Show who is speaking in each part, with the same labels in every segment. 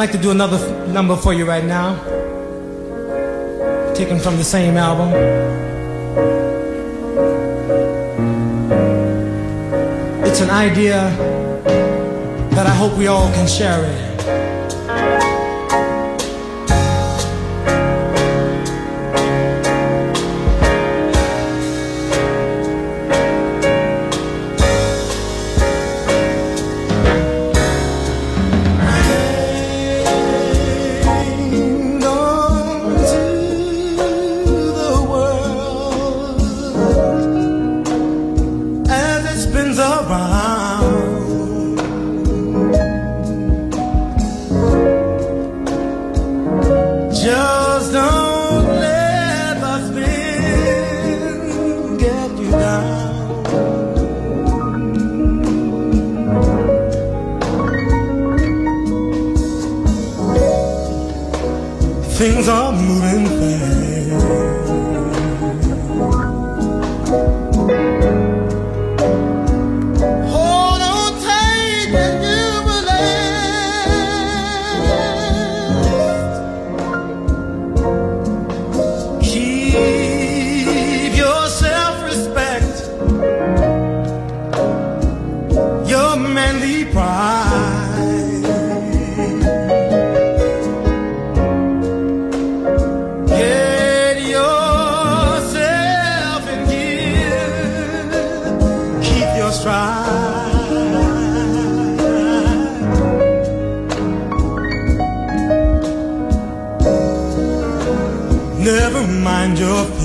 Speaker 1: Like to do another f- number for you right now, taken from the same album. It's an idea that I hope we all can share in. mind your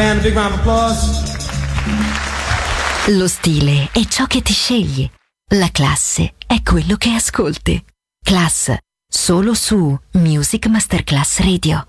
Speaker 1: band, big round of applause.
Speaker 2: Lo stile è ciò che ti scegli. La classe è quello che ascolti. Class, solo su Music Masterclass Radio.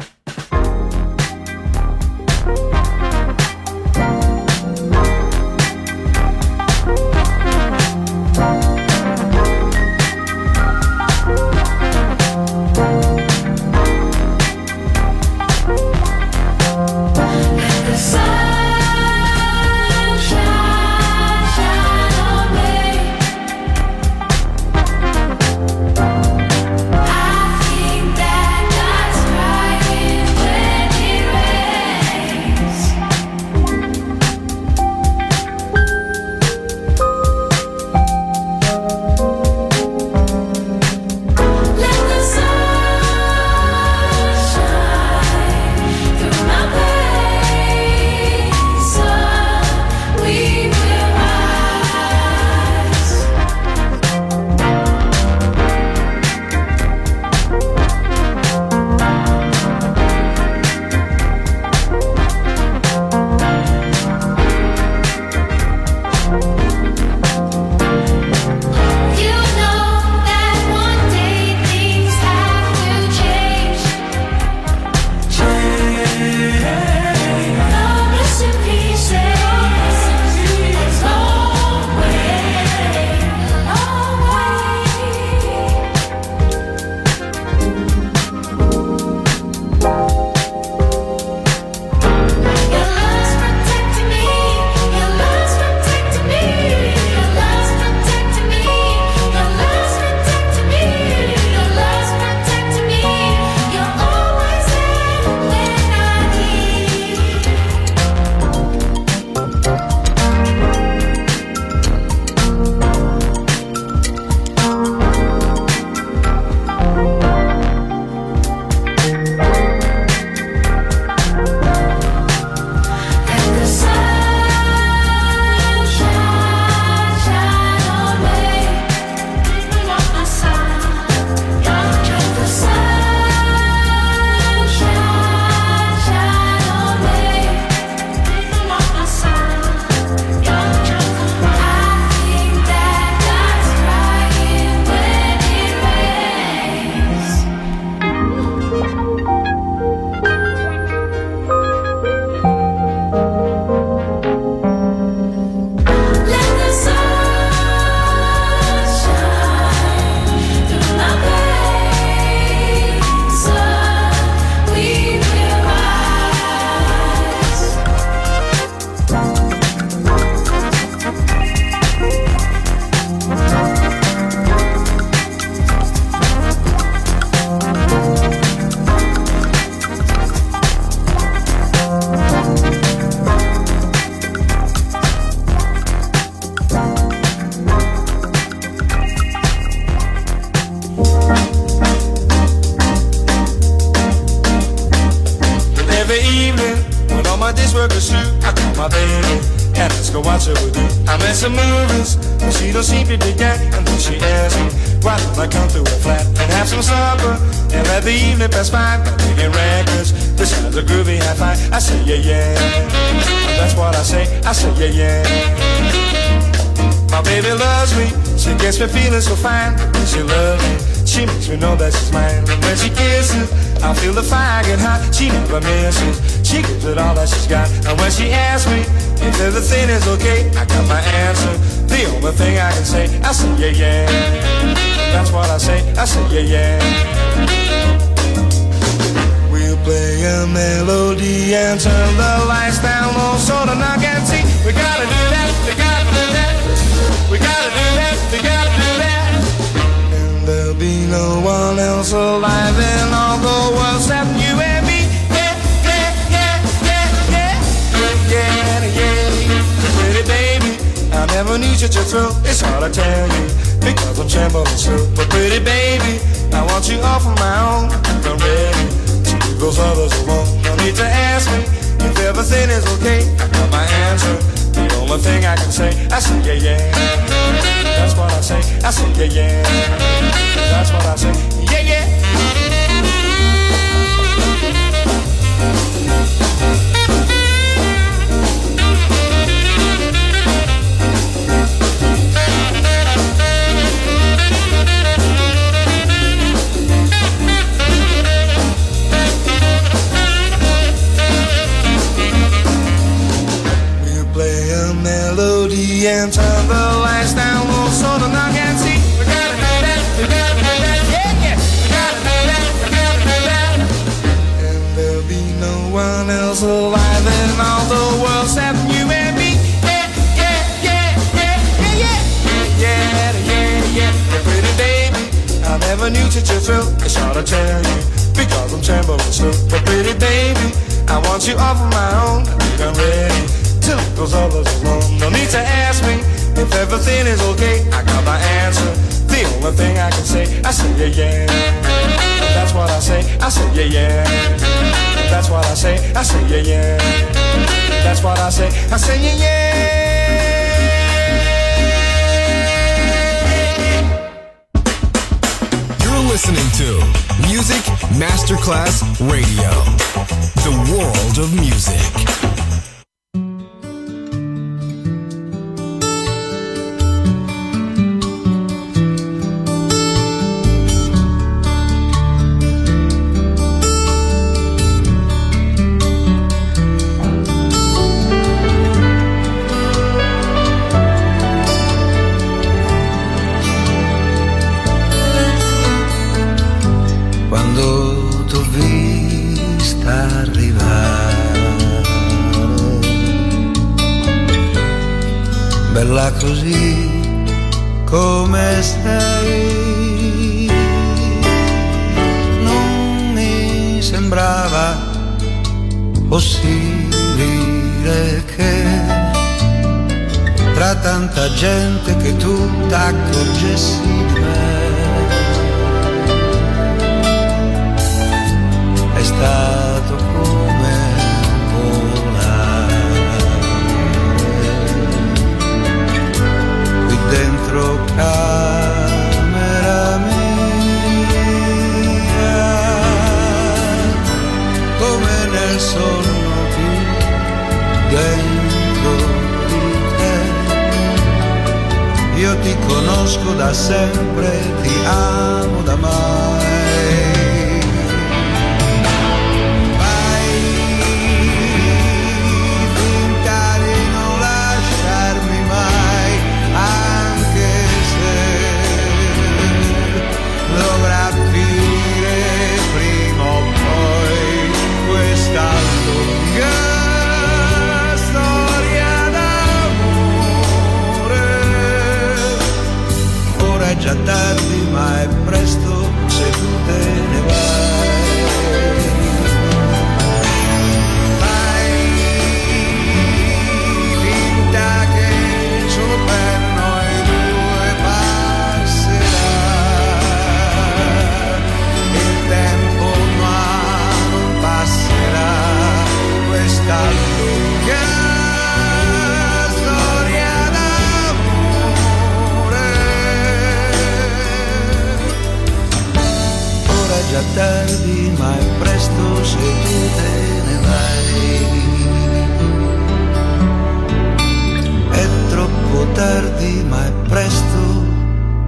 Speaker 3: But she that. And she asks me, why don't I come to her flat and have some supper and let the evening pass by? By digging records, this sounds a groovy high five. I say yeah yeah, that's what I say. I say yeah yeah. My baby loves me, she gets me feeling so fine. When she loves me, she makes me know that she's mine. And when she kisses, I feel the fire get hot. She never misses, she gives it all that she's got. And when she asks me if everything is okay, I got my answer. The only thing I can say, I say yeah yeah. That's what I say, I say yeah yeah. We'll play a melody and turn the lights down low so the knock can see. We gotta do that, we gotta do that. We gotta do that, we gotta do that. And there'll be no one else alive in all the world except you Never knew such a thrill. It's hard to tell you because I'm trembling so. But pretty baby, I want you all for my own. I'm ready to leave those others alone. No need to ask me if everything is okay. I got my answer. The only thing I can say, I say yeah yeah. That's what I say. I say yeah yeah. That's what I say. Yeah yeah. And turn the lights down low so the knock can see. We gotta do we gotta do yeah, yeah. We gotta do we gotta do. And there'll be no one else alive in all the world except you and me. Yeah, yeah, yeah, yeah, yeah, yeah. Yeah, yeah, yeah. Pretty baby, I never knew such a thrill. It's hard to tell you because I'm trembling so. But pretty baby, I want you all for my own. I think I'm ready to leave those others alone. No need to ask me if everything is okay. I got my answer. The only thing I can say, I say yeah yeah. That's what I say. I say yeah yeah. That's what I say. I say yeah yeah. That's what I say. I say yeah yeah.
Speaker 4: You're listening to Music Masterclass Radio, the world of music.
Speaker 5: Arrivare, bella così come sei, non mi sembrava possibile che tra tanta gente che tu t'accorgessi di me. è camera mia come nel sonno più dentro di te. Io ti conosco da sempre ti amo da mai tardi ma è presto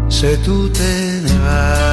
Speaker 5: se tu te ne vai.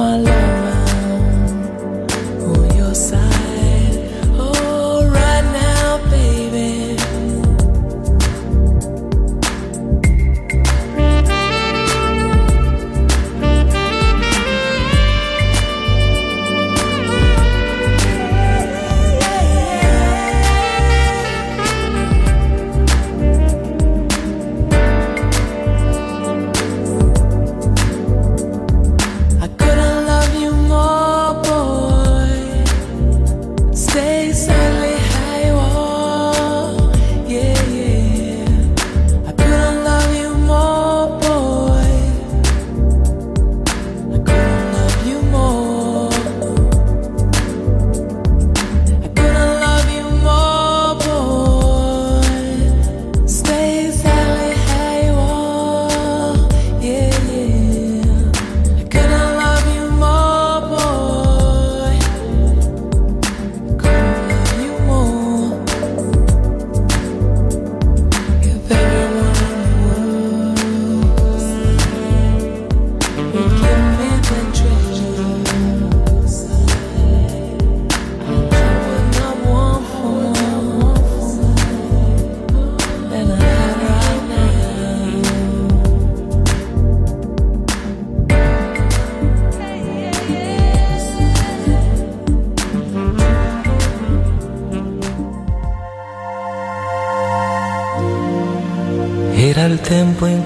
Speaker 6: my love.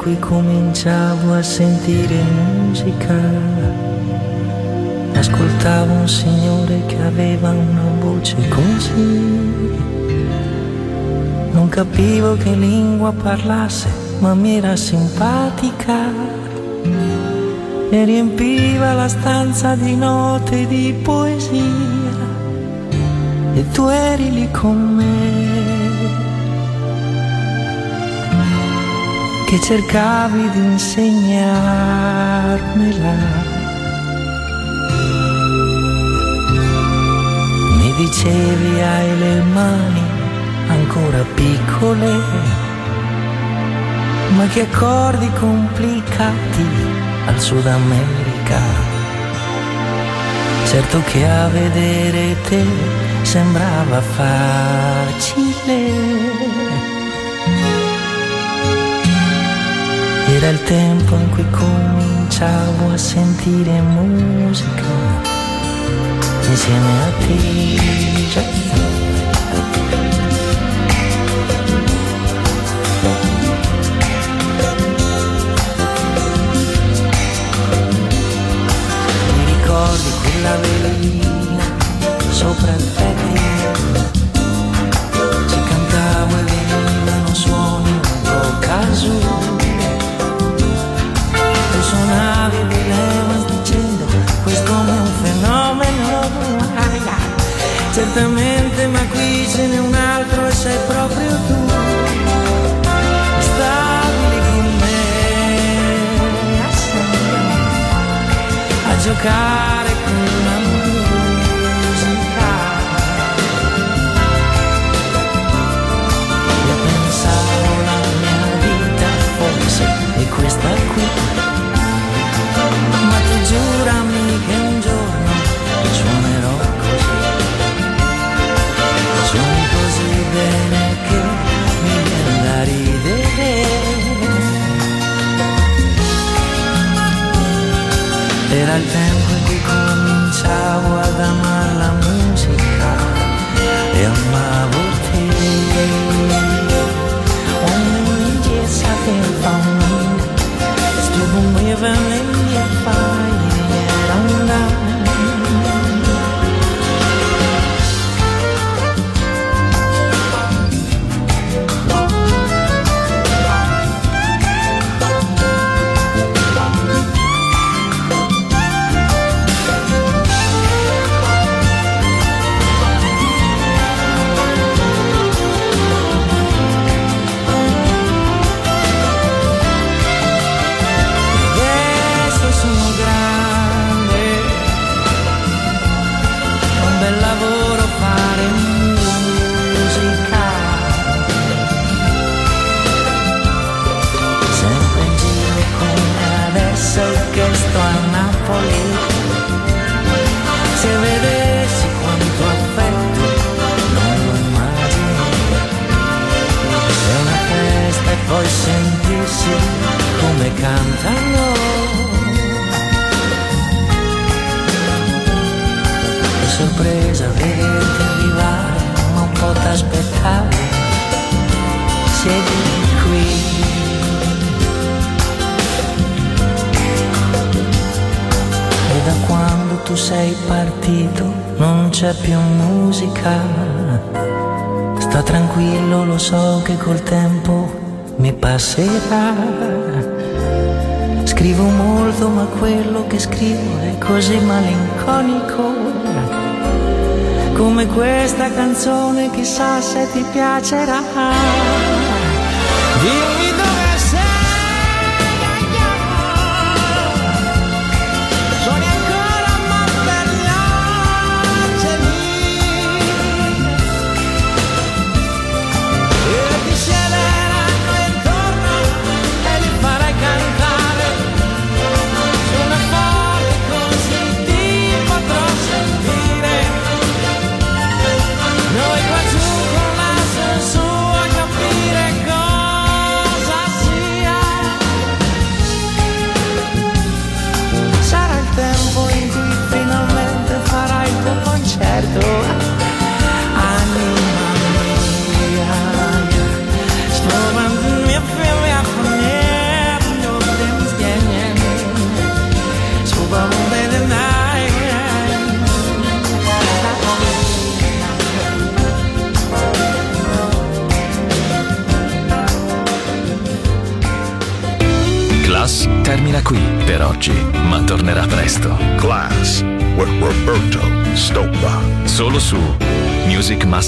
Speaker 7: qui cominciavo a sentire musica. Ascoltavo un signore che aveva una voce così. Non capivo che lingua parlasse, ma mi era simpatica. E riempiva la stanza di note di poesia. E tu eri lì con me. che cercavi di insegnarmela. Mi dicevi hai le mani ancora piccole, ma che accordi complicati al Sud America. Certo che a vedere te sembrava facile dal tempo in cui cominciavo a sentire musica insieme a te. Già. Mi ricordi quella velina sopra il petto lentamente, ma qui ce n'è un altro e sei proprio tu. Stabili con me a giocare. al temps sorpresa vederti arrivare, ma un po' t'aspettavo. Siedi qui. E da quando tu sei partito non c'è più musica. Sta tranquillo, lo so che col tempo mi passerà. Scrivo molto, ma quello che scrivo è così malinconico come questa canzone chissà se ti piacerà.
Speaker 8: Dio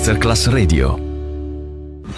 Speaker 8: Masterclass Radio.